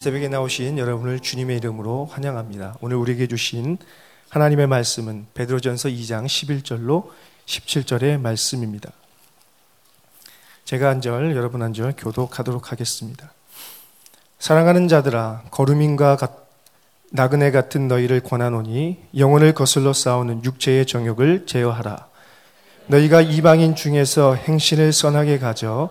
새벽에 나오신 여러분을 주님의 이름으로 환영합니다. 오늘 우리에게 주신 하나님의 말씀은 베드로전서 2장 11절로 17절의 말씀입니다. 제가 한 절, 여러분 한 절 교독하도록 하겠습니다. 사랑하는 자들아, 거루민과 나그네 같은 너희를 권하노니 영혼을 거슬러 싸우는 육체의 정욕을 제어하라. 너희가 이방인 중에서 행신을 선하게 가져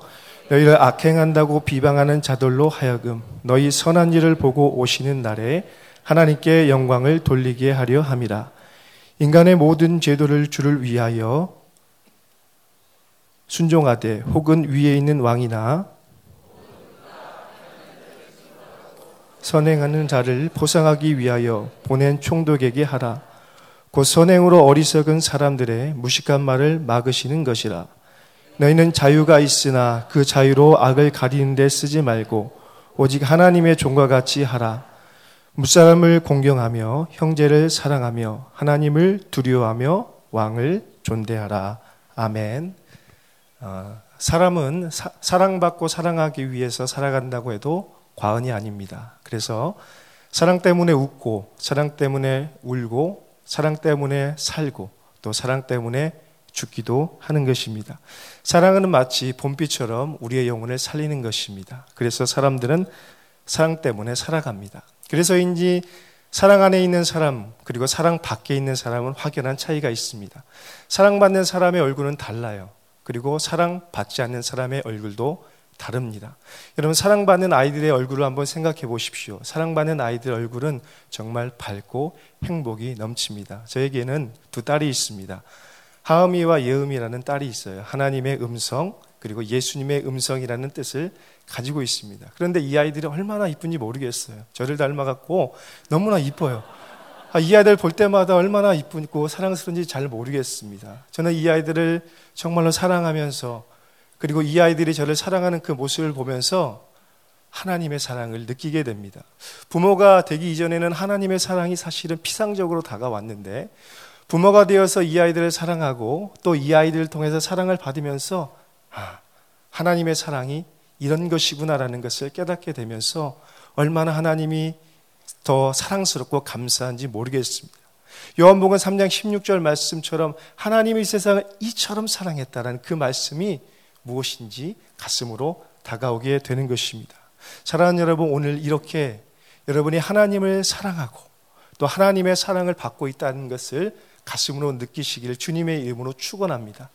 너희를 악행한다고 비방하는 자들로 하여금 너희 선한 일을 보고 오시는 날에 하나님께 영광을 돌리게 하려 함이라. 인간의 모든 제도를 주를 위하여 순종하되 혹은 위에 있는 왕이나 선행하는 자를 보상하기 위하여 보낸 총독에게 하라. 곧 선행으로 어리석은 사람들의 무식한 말을 막으시는 것이라. 너희는 자유가 있으나 그 자유로 악을 가리는 데 쓰지 말고 오직 하나님의 종과 같이 하라. 무사람을 공경하며 형제를 사랑하며 하나님을 두려워하며 왕을 존대하라. 아멘. 어, 사람은 사, 사랑받고 사랑하기 위해서 살아간다고 해도 과언이 아닙니다. 그래서 사랑 때문에 웃고, 사랑 때문에 울고, 사랑 때문에 살고, 또 사랑 때문에 죽기도 하는 것입니다. 사랑은 마치 봄비처럼 우리의 영혼을 살리는 것입니다. 그래서 사람들은 사랑 때문에 살아갑니다. 그래서인지 사랑 안에 있는 사람 그리고 사랑 밖에 있는 사람은 확연한 차이가 있습니다. 사랑받는 사람의 얼굴은 달라요. 그리고 사랑받지 않는 사람의 얼굴도 다릅니다. 여러분 사랑받는 아이들의 얼굴을 한번 생각해 보십시오. 사랑받는 아이들 얼굴은 정말 밝고 행복이 넘칩니다. 저에게는 두 딸이 있습니다. 하음이와 예음이라는 딸이 있어요. 하나님의 음성 그리고 예수님의 음성이라는 뜻을 가지고 있습니다. 그런데 이 아이들이 얼마나 이쁜지 모르겠어요. 저를 닮아갖고 너무나 이뻐요. 아, 이 아이들 볼 때마다 얼마나 이쁘고 사랑스러운지 잘 모르겠습니다. 저는 이 아이들을 정말로 사랑하면서 그리고 이 아이들이 저를 사랑하는 그 모습을 보면서 하나님의 사랑을 느끼게 됩니다. 부모가 되기 이전에는 하나님의 사랑이 사실은 피상적으로 다가왔는데 부모가 되어서 이 아이들을 사랑하고 또 이 아이들을 통해서 사랑을 받으면서 아, 하나님의 사랑이 이런 것이구나라는 것을 깨닫게 되면서 얼마나 하나님이 더 사랑스럽고 감사한지 모르겠습니다. 요한복음 3장 16절 말씀처럼 하나님이 세상을 이처럼 사랑했다라는 그 말씀이 무엇인지 가슴으로 다가오게 되는 것입니다. 사랑하는 여러분, 오늘 이렇게 여러분이 하나님을 사랑하고 또 하나님의 사랑을 받고 있다는 것을 가슴으로 느끼시기를 주님의 이름으로 축원합니다.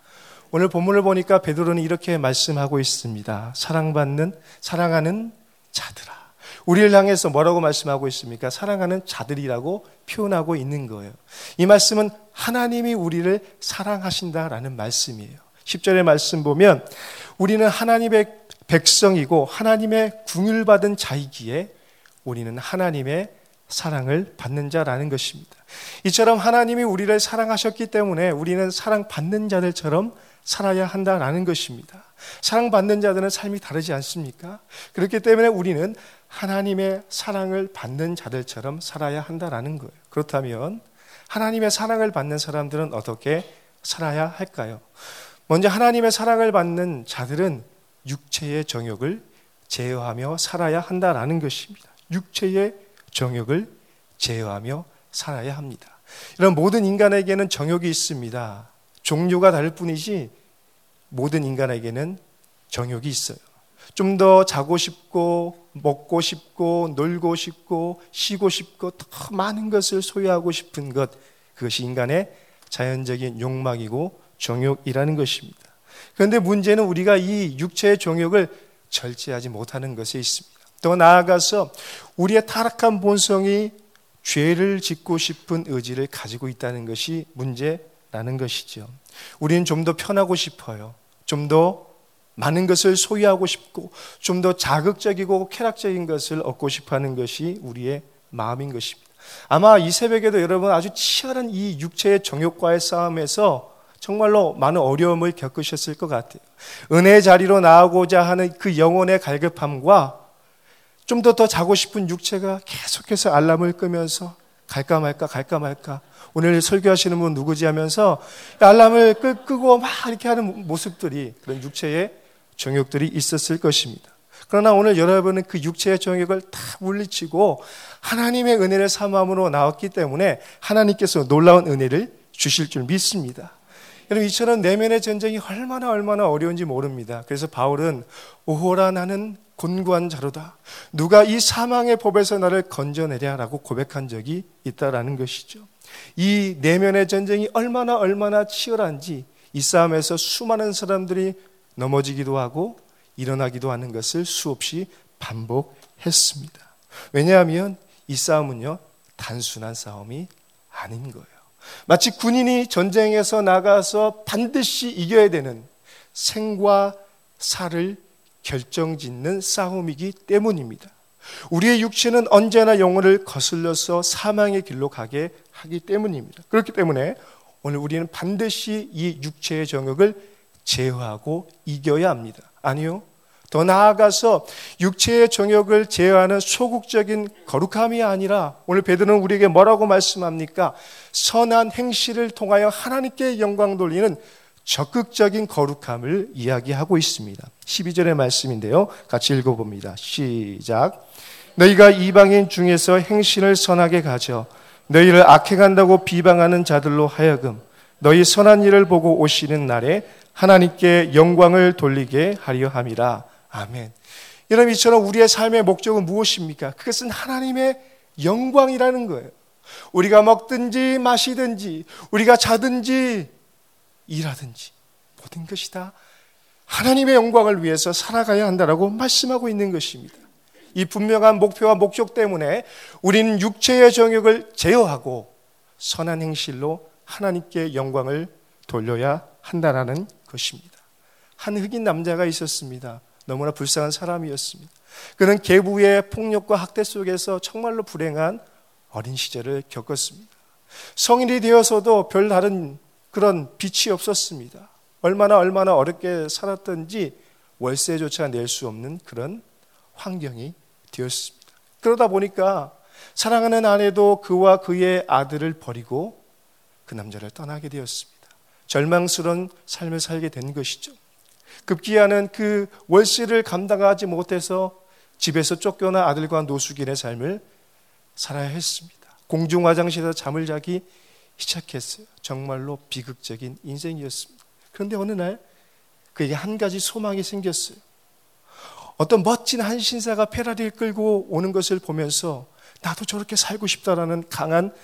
오늘 본문을 보니까 베드로는 이렇게 말씀하고 있습니다. 사랑받는 사랑하는 자들아. 우리를 향해서 뭐라고 말씀하고 있습니까? 사랑하는 자들이라고 표현하고 있는 거예요. 이 말씀은 하나님이 우리를 사랑하신다라는 말씀이에요. 10절의 말씀 보면 우리는 하나님의 백성이고 하나님의 궁율 받은 자이기에 우리는 하나님의 사랑을 받는 자라는 것입니다. 이처럼 하나님이 우리를 사랑하셨기 때문에 우리는 사랑받는 자들처럼 살아야 한다라는 것입니다. 사랑받는 자들은 삶이 다르지 않습니까? 그렇기 때문에 우리는 하나님의 사랑을 받는 자들처럼 살아야 한다라는 거예요. 그렇다면 하나님의 사랑을 받는 사람들은 어떻게 살아야 할까요? 먼저 하나님의 사랑을 받는 자들은 육체의 정욕을 제어하며 살아야 한다라는 것입니다. 육체의 정욕을 제어하며 살아야 합니다. 이런 모든 인간에게는 정욕이 있습니다. 종류가 다를 뿐이지 모든 인간에게는 정욕이 있어요. 좀 더 자고 싶고 먹고 싶고 놀고 싶고 쉬고 싶고 더 많은 것을 소유하고 싶은 것 그것이 인간의 자연적인 욕망이고 정욕이라는 것입니다. 그런데 문제는 우리가 이 육체의 정욕을 절제하지 못하는 것에 있습니다. 더 나아가서 우리의 타락한 본성이 죄를 짓고 싶은 의지를 가지고 있다는 것이 문제라는 것이죠. 우리는 좀 더 편하고 싶어요. 좀 더 많은 것을 소유하고 싶고 좀 더 자극적이고 쾌락적인 것을 얻고 싶어 하는 것이 우리의 마음인 것입니다. 아마 이 새벽에도 여러분 아주 치열한 이 육체의 정욕과의 싸움에서 정말로 많은 어려움을 겪으셨을 것 같아요. 은혜의 자리로 나오고자 하는 그 영혼의 갈급함과 좀 더 더 자고 싶은 육체가 계속해서 알람을 끄면서 갈까 말까 갈까 말까 오늘 설교하시는 분 누구지 하면서 알람을 끄, 끄고 막 이렇게 하는 모습들이 그런 육체의 정욕들이 있었을 것입니다. 그러나 오늘 여러분은 그 육체의 정욕을 다 물리치고 하나님의 은혜를 사모함으로 나왔기 때문에 하나님께서 놀라운 은혜를 주실 줄 믿습니다. 여러분 이처럼 내면의 전쟁이 얼마나 얼마나 어려운지 모릅니다. 그래서 바울은 오호라 나는 곤고한 자로다. 누가 이 사망의 법에서 나를 건져내랴라고 고백한 적이 있다라는 것이죠. 이 내면의 전쟁이 얼마나 얼마나 치열한지 이 싸움에서 수많은 사람들이 넘어지기도 하고 일어나기도 하는 것을 수없이 반복했습니다. 왜냐하면 이 싸움은요, 단순한 싸움이 아닌 거예요. 마치 군인이 전쟁에서 나가서 반드시 이겨야 되는 생과 사를 결정짓는 싸움이기 때문입니다. 우리의 육체는 언제나 영혼을 거슬려서 사망의 길로 가게 하기 때문입니다. 그렇기 때문에 오늘 우리는 반드시 이 육체의 정욕을 제어하고 이겨야 합니다. 아니요. 더 나아가서 육체의 정욕을 제어하는 소극적인 거룩함이 아니라 오늘 베드로는 우리에게 뭐라고 말씀합니까? 선한 행실을 통하여 하나님께 영광 돌리는 적극적인 거룩함을 이야기하고 있습니다. 12절의 말씀인데요. 같이 읽어봅니다. 시작. 너희가 이방인 중에서 행실을 선하게 가져 너희를 악해간다고 비방하는 자들로 하여금 너희 선한 일을 보고 오시는 날에 하나님께 영광을 돌리게 하려 함이라. 아멘. 여러분 이처럼 우리의 삶의 목적은 무엇입니까? 그것은 하나님의 영광이라는 거예요. 우리가 먹든지 마시든지 우리가 자든지 일하든지 모든 것이 다 하나님의 영광을 위해서 살아가야 한다라고 말씀하고 있는 것입니다. 이 분명한 목표와 목적 때문에 우리는 육체의 정욕을 제어하고 선한 행실로 하나님께 영광을 돌려야 한다라는 것입니다. 한 흑인 남자가 있었습니다. 너무나 불쌍한 사람이었습니다. 그는 계부의 폭력과 학대 속에서 정말로 불행한 어린 시절을 겪었습니다. 성인이 되어서도 별 다른 그런 빛이 없었습니다. 얼마나 얼마나 어렵게 살았던지 월세조차 낼 수 없는 그런 환경이 되었습니다. 그러다 보니까 사랑하는 아내도 그와 그의 아들을 버리고 그 남자를 떠나게 되었습니다. 절망스러운 삶을 살게 된 것이죠. 급기야는 그 월세를 감당하지 못해서 집에서 쫓겨나 아들과 노숙인의 삶을 살아야 했습니다. 공중 화장실에서 잠을 자기 시작했어요. 정말로 비극적인 인생이었습니다. 그런데 어느 날 그에게 한 가지 소망이 생겼어요. 어떤 멋진 한 신사가 페라리를 끌고 오는 것을 보면서 나도 저렇게 살고 싶다라는 강한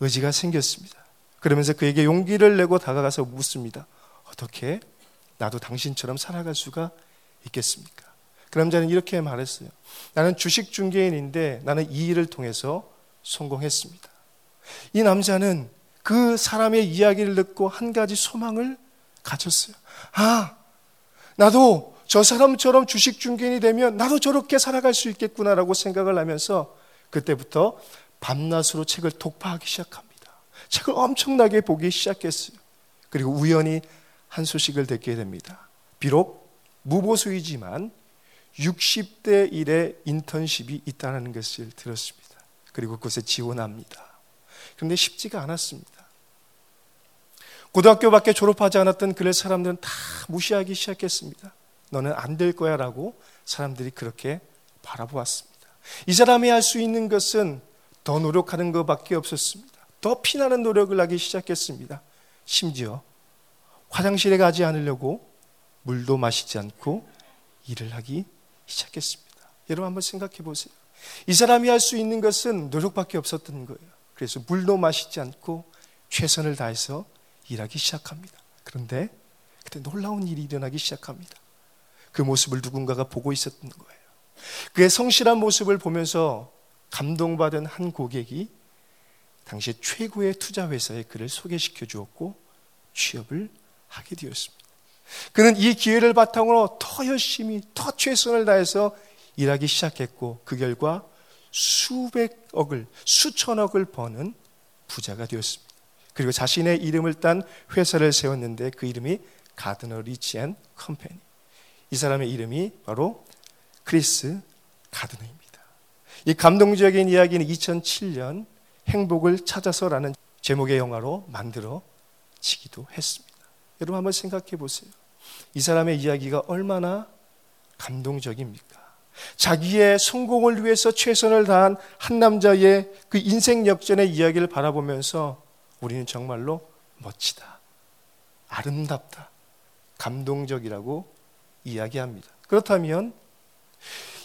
의지가 생겼습니다. 그러면서 그에게 용기를 내고 다가가서 묻습니다. 어떻게 나도 당신처럼 살아갈 수가 있겠습니까? 그 남자는 이렇게 말했어요. 나는 주식 중개인인데 나는 이 일을 통해서 성공했습니다. 이 남자는 그 사람의 이야기를 듣고 한 가지 소망을 가졌어요. 아, 나도 저 사람처럼 주식 중개인이 되면 나도 저렇게 살아갈 수 있겠구나라고 생각을 하면서 그때부터 밤낮으로 책을 독파하기 시작합니다. 책을 엄청나게 보기 시작했어요. 그리고 우연히 한 소식을 듣게 됩니다. 비록 무보수이지만 60대 1의 인턴십이 있다는 것을 들었습니다. 그리고 그것에 지원합니다. 그런데 쉽지가 않았습니다. 고등학교밖에 졸업하지 않았던 그의 사람들은 다 무시하기 시작했습니다. 너는 안 될 거야 라고 사람들이 그렇게 바라보았습니다. 이 사람이 할 수 있는 것은 더 노력하는 것밖에 없었습니다. 더 피나는 노력을 하기 시작했습니다. 심지어 화장실에 가지 않으려고 물도 마시지 않고 일을 하기 시작했습니다. 여러분 한번 생각해 보세요. 이 사람이 할 수 있는 것은 노력밖에 없었던 거예요. 그래서 물도 마시지 않고 최선을 다해서 일하기 시작합니다. 그런데 그때 놀라운 일이 일어나기 시작합니다. 그 모습을 누군가가 보고 있었던 거예요. 그의 성실한 모습을 보면서 감동받은 한 고객이 당시 최고의 투자 회사에 그를 소개시켜 주었고 취업을 하게 되었습니다. 그는 이 기회를 바탕으로 더 열심히 더 최선을 다해서 일하기 시작했고 그 결과 수백억을 수천억을 버는 부자가 되었습니다. 그리고 자신의 이름을 딴 회사를 세웠는데 그 이름이 가드너 Rich and Company. 이 사람의 이름이 바로 크리스 가드너입니다. 이 감동적인 이야기는 2007년 행복을 찾아서라는 제목의 영화로 만들어지기도 했습니다. 여러분 한번 생각해 보세요. 이 사람의 이야기가 얼마나 감동적입니까? 자기의 성공을 위해서 최선을 다한 한 남자의 그 인생 역전의 이야기를 바라보면서 우리는 정말로 멋지다. 아름답다. 감동적이라고 이야기합니다. 그렇다면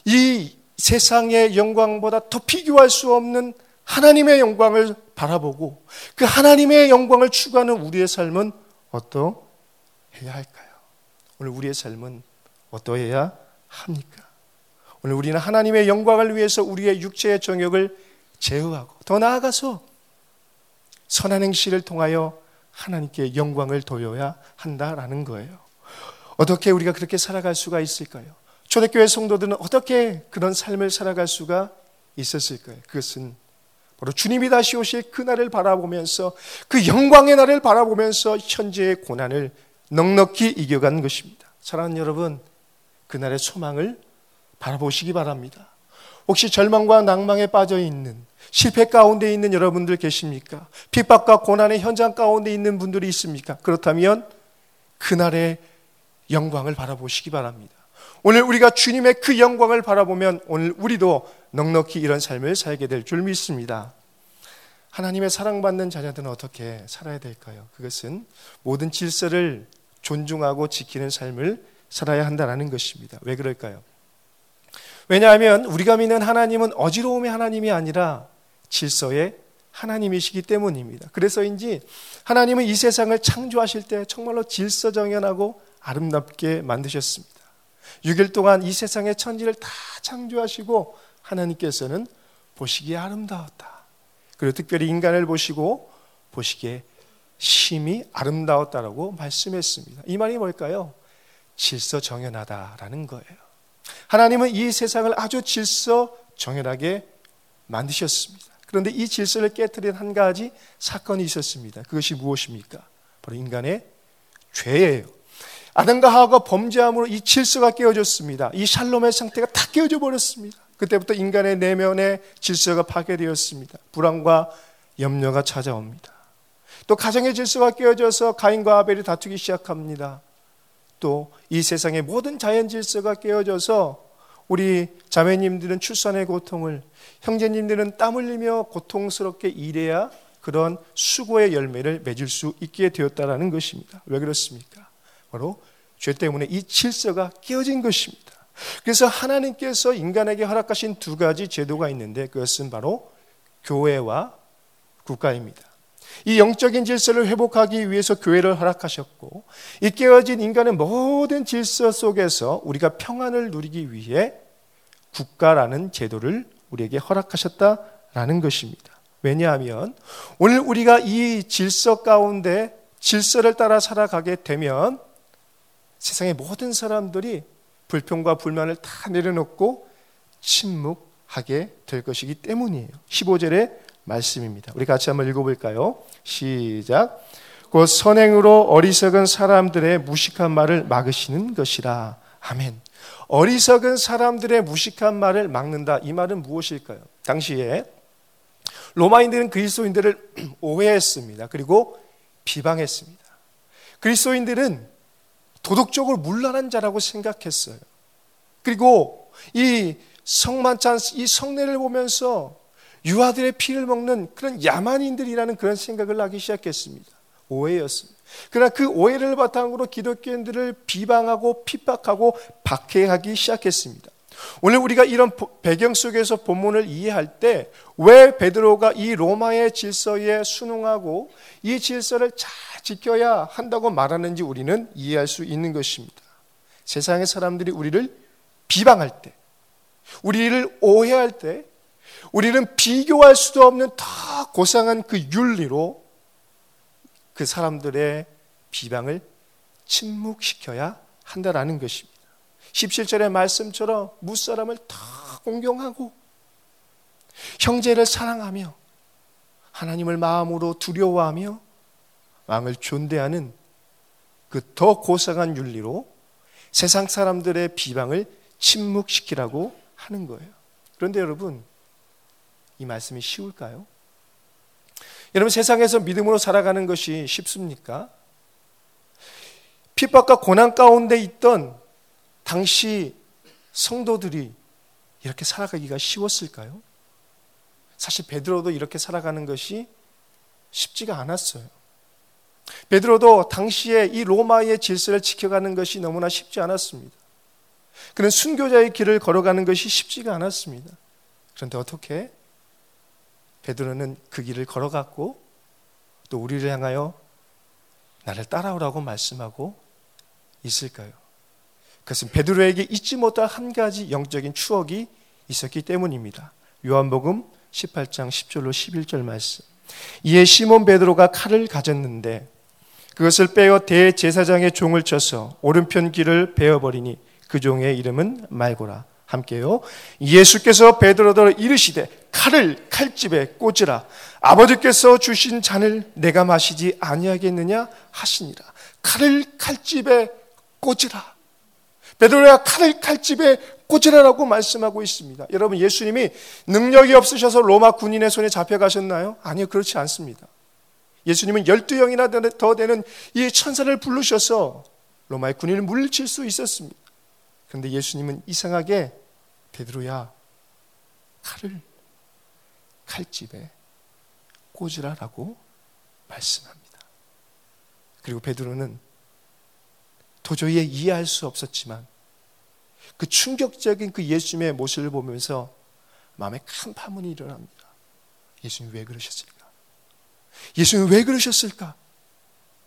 이 세상의 영광보다 더 비교할 수 없는 하나님의 영광을 바라보고 그 하나님의 영광을 추구하는 우리의 삶은 어떠해야 할까요? 오늘 우리의 삶은 어떠해야 합니까? 오늘 우리는 하나님의 영광을 위해서 우리의 육체의 정욕을 제어하고 더 나아가서 선한 행실을 통하여 하나님께 영광을 돌려야 한다라는 거예요. 어떻게 우리가 그렇게 살아갈 수가 있을까요? 초대교회 성도들은 어떻게 그런 삶을 살아갈 수가 있었을까요? 그것은 바로 주님이 다시 오실 그날을 바라보면서 그 영광의 날을 바라보면서 현재의 고난을 넉넉히 이겨간 것입니다. 사랑하는 여러분, 그날의 소망을 바라보시기 바랍니다. 혹시 절망과 낭망에 빠져 있는 실패 가운데 있는 여러분들 계십니까? 핍박과 고난의 현장 가운데 있는 분들이 있습니까? 그렇다면 그날의 영광을 바라보시기 바랍니다. 오늘 우리가 주님의 그 영광을 바라보면 오늘 우리도 넉넉히 이런 삶을 살게 될 줄 믿습니다. 하나님의 사랑받는 자녀들은 어떻게 살아야 될까요? 그것은 모든 질서를 존중하고 지키는 삶을 살아야 한다는 것입니다. 왜 그럴까요? 왜냐하면 우리가 믿는 하나님은 어지러움의 하나님이 아니라 질서의 하나님이시기 때문입니다. 그래서인지 하나님은 이 세상을 창조하실 때 정말로 질서정연하고 아름답게 만드셨습니다. 6일 동안 이 세상의 천지를 다 창조하시고 하나님께서는 보시기에 아름다웠다. 그리고 특별히 인간을 보시고 보시기에 심히 아름다웠다라고 말씀했습니다. 이 말이 뭘까요? 질서 정연하다라는 거예요. 하나님은 이 세상을 아주 질서 정연하게 만드셨습니다. 그런데 이 질서를 깨뜨린 한 가지 사건이 있었습니다. 그것이 무엇입니까? 바로 인간의 죄예요. 아담과 하와가 범죄함으로 이 질서가 깨어졌습니다. 이 샬롬의 상태가 다 깨어져 버렸습니다. 그때부터 인간의 내면의 질서가 파괴되었습니다. 불안과 염려가 찾아옵니다. 또 가정의 질서가 깨어져서 가인과 아벨이 다투기 시작합니다. 또 이 세상의 모든 자연 질서가 깨어져서 우리 자매님들은 출산의 고통을, 형제님들은 땀 흘리며 고통스럽게 일해야 그런 수고의 열매를 맺을 수 있게 되었다라는 것입니다. 왜 그렇습니까? 바로 죄 때문에 이 질서가 깨어진 것입니다. 그래서 하나님께서 인간에게 허락하신 두 가지 제도가 있는데 그것은 바로 교회와 국가입니다. 이 영적인 질서를 회복하기 위해서 교회를 허락하셨고 이 깨어진 인간의 모든 질서 속에서 우리가 평안을 누리기 위해 국가라는 제도를 우리에게 허락하셨다라는 것입니다. 왜냐하면 오늘 우리가 이 질서 가운데 질서를 따라 살아가게 되면 세상의 모든 사람들이 불평과 불만을 다 내려놓고 침묵하게 될 것이기 때문이에요. 15절의 말씀입니다. 우리 같이 한번 읽어볼까요? 시작. 곧 선행으로 어리석은 사람들의 무식한 말을 막으시는 것이라. 아멘. 어리석은 사람들의 무식한 말을 막는다. 이 말은 무엇일까요? 당시에 로마인들은 그리스도인들을 오해했습니다. 그리고 비방했습니다. 그리스도인들은 도덕적으로 문란한 자라고 생각했어요. 그리고 이 성만찬, 이 성례를 보면서 유아들의 피를 먹는 그런 야만인들이라는 그런 생각을 하기 시작했습니다. 오해였습니다. 그러나 그 오해를 바탕으로 기독교인들을 비방하고 핍박하고 박해하기 시작했습니다. 오늘 우리가 이런 배경 속에서 본문을 이해할 때 왜 베드로가 이 로마의 질서에 순응하고 이 질서를 잘 지켜야 한다고 말하는지 우리는 이해할 수 있는 것입니다. 세상의 사람들이 우리를 비방할 때, 우리를 오해할 때, 우리는 비교할 수도 없는 더 고상한 그 윤리로 그 사람들의 비방을 침묵시켜야 한다라는 것입니다. 17절의 말씀처럼 무사람을 다 공경하고 형제를 사랑하며 하나님을 마음으로 두려워하며 왕을 존대하는 그 더 고상한 윤리로 세상 사람들의 비방을 침묵시키라고 하는 거예요. 그런데 여러분, 이 말씀이 쉬울까요? 여러분, 세상에서 믿음으로 살아가는 것이 쉽습니까? 핍박과 고난 가운데 있던 당시 성도들이 이렇게 살아가기가 쉬웠을까요? 사실 베드로도 이렇게 살아가는 것이 쉽지가 않았어요. 베드로도 당시에 이 로마의 질서를 지켜가는 것이 너무나 쉽지 않았습니다. 그는 순교자의 길을 걸어가는 것이 쉽지가 않았습니다. 그런데 어떻게 베드로는 그 길을 걸어갔고 또 우리를 향하여 나를 따라오라고 말씀하고 있을까요? 그것은 베드로에게 잊지 못할 한 가지 영적인 추억이 있었기 때문입니다. 요한복음 18장 10절로 11절 말씀. 이에 시몬 베드로가 칼을 가졌는데 그것을 빼어 대제사장의 종을 쳐서 오른편 귀를 베어 버리니 그 종의 이름은 말고라. 함께요. 예수께서 베드로더러 이르시되 칼을 칼집에 꽂으라. 아버지께서 주신 잔을 내가 마시지 아니하겠느냐 하시니라. 칼을 칼집에 꽂으라. 베드로야 칼을 칼집에 꽂으라라고 말씀하고 있습니다. 여러분 예수님이 능력이 없으셔서 로마 군인의 손에 잡혀가셨나요? 아니요 그렇지 않습니다. 예수님은 열두 영이나 더 되는 이 천사를 부르셔서 로마의 군인을 물리칠 수 있었습니다. 그런데 예수님은 이상하게 베드로야 칼을 칼집에 꽂으라라고 말씀합니다. 그리고 베드로는 도저히 이해할 수 없었지만 그 충격적인 그 예수님의 모습을 보면서 마음에 큰 파문이 일어납니다. 예수님 왜 그러셨을까? 예수님 왜 그러셨을까?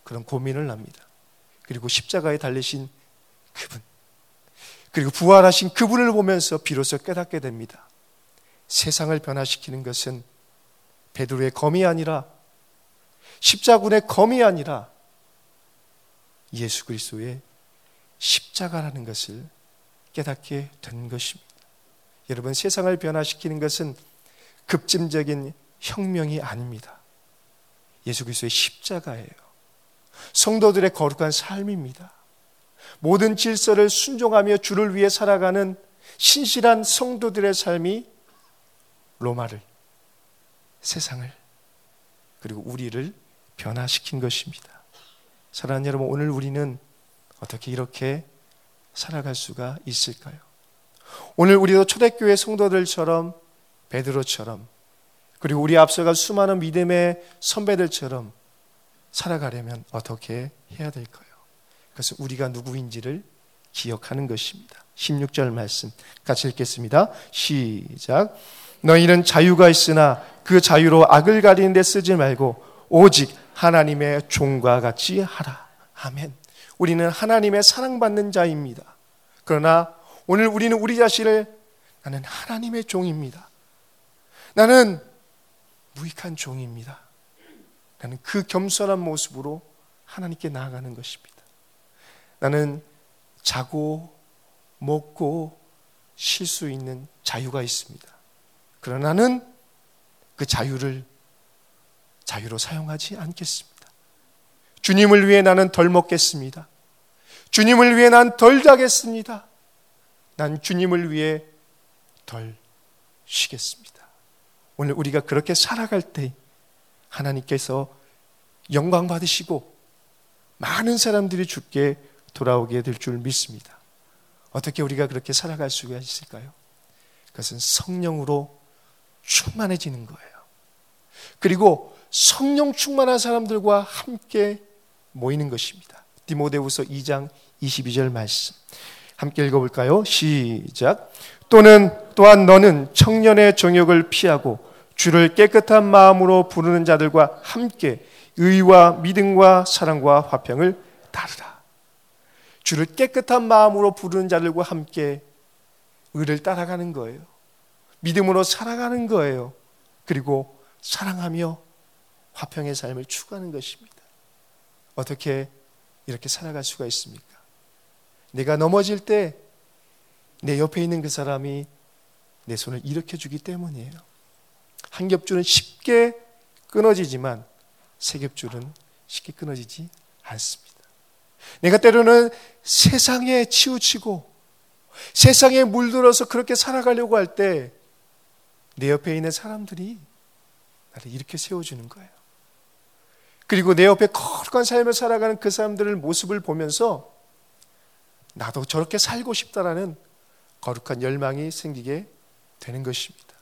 그런 고민을 합니다. 그리고 십자가에 달리신 그분, 그리고 부활하신 그분을 보면서 비로소 깨닫게 됩니다. 세상을 변화시키는 것은 베드로의 검이 아니라 십자군의 검이 아니라 예수 그리스도의 십자가라는 것을 깨닫게 된 것입니다. 여러분 세상을 변화시키는 것은 급진적인 혁명이 아닙니다. 예수 그리스도의 십자가예요. 성도들의 거룩한 삶입니다. 모든 질서를 순종하며 주를 위해 살아가는 신실한 성도들의 삶이 로마를, 세상을, 그리고 우리를 변화시킨 것입니다. 사랑하는 여러분, 오늘 우리는 어떻게 이렇게 살아갈 수가 있을까요? 오늘 우리도 초대교회 성도들처럼 베드로처럼 그리고 우리 앞서갈 수많은 믿음의 선배들처럼 살아가려면 어떻게 해야 될까요? 그래서 우리가 누구인지를 기억하는 것입니다. 16절 말씀 같이 읽겠습니다. 시작. 너희는 자유가 있으나 그 자유로 악을 가리는 데 쓰지 말고 오직 하나님의 종과 같이 하라. 아멘. 우리는 하나님의 사랑받는 자입니다. 그러나 오늘 우리는 우리 자신을 나는 하나님의 종입니다. 나는 무익한 종입니다. 나는 그 겸손한 모습으로 하나님께 나아가는 것입니다. 나는 자고 먹고 쉴 수 있는 자유가 있습니다. 그러나 나는 그 자유를 자유로 사용하지 않겠습니다. 주님을 위해 나는 덜 먹겠습니다. 주님을 위해 난 덜 자겠습니다. 난 주님을 위해 덜 쉬겠습니다. 오늘 우리가 그렇게 살아갈 때 하나님께서 영광 받으시고 많은 사람들이 죽게 돌아오게 될 줄 믿습니다. 어떻게 우리가 그렇게 살아갈 수가 있을까요? 그것은 성령으로 충만해지는 거예요. 그리고 성령 충만한 사람들과 함께 모이는 것입니다. 디모데후서 2장 22절 말씀. 함께 읽어볼까요? 시작. 또는 또한 너는 청년의 정욕을 피하고 주를 깨끗한 마음으로 부르는 자들과 함께 의와 믿음과 사랑과 화평을 따르라. 주를 깨끗한 마음으로 부르는 자들과 함께 의를 따라가는 거예요. 믿음으로 살아가는 거예요. 그리고 사랑하며 화평의 삶을 추구하는 것입니다. 어떻게 이렇게 살아갈 수가 있습니까? 내가 넘어질 때 내 옆에 있는 그 사람이 내 손을 일으켜 주기 때문이에요. 한 겹줄은 쉽게 끊어지지만 세 겹줄은 쉽게 끊어지지 않습니다. 내가 때로는 세상에 치우치고 세상에 물들어서 그렇게 살아가려고 할 때 내 옆에 있는 사람들이 나를 이렇게 세워주는 거예요. 그리고 내 옆에 거룩한 삶을 살아가는 그 사람들의 모습을 보면서 나도 저렇게 살고 싶다라는 거룩한 열망이 생기게 되는 것입니다.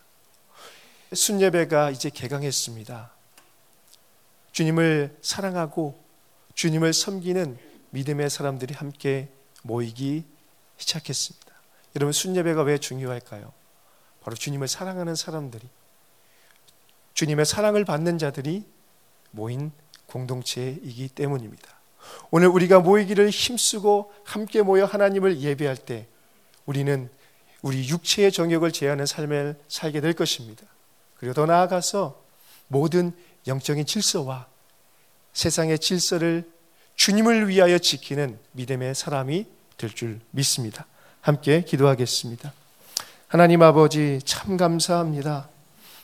순예배가 이제 개강했습니다. 주님을 사랑하고 주님을 섬기는 믿음의 사람들이 함께 모이기 시작했습니다. 여러분 순예배가 왜 중요할까요? 바로 주님을 사랑하는 사람들이 주님의 사랑을 받는 자들이 모인 공동체이기 때문입니다. 오늘 우리가 모이기를 힘쓰고 함께 모여 하나님을 예배할 때 우리는 우리 육체의 정욕을 제하는 삶을 살게 될 것입니다. 그리고 더 나아가서 모든 영적인 질서와 세상의 질서를 주님을 위하여 지키는 믿음의 사람이 될 줄 믿습니다. 함께 기도하겠습니다. 하나님 아버지 참 감사합니다.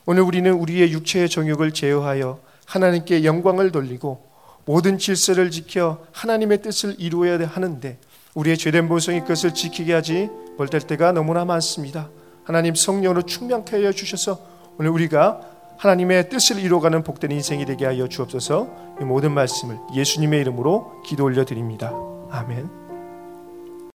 오늘 우리는 우리의 육체의 정욕을 제어하여 하나님께 영광을 돌리고 모든 질서를 지켜 하나님의 뜻을 이루어야 하는데 우리의 죄된 본성이 그것을 지키게 하지 못할 때가 너무나 많습니다. 하나님 성령으로 충만케 하여 주셔서 오늘 우리가 하나님의 뜻을 이루어가는 복된 인생이 되게 하여 주옵소서 이 모든 말씀을 예수님의 이름으로 기도 올려 드립니다. 아멘.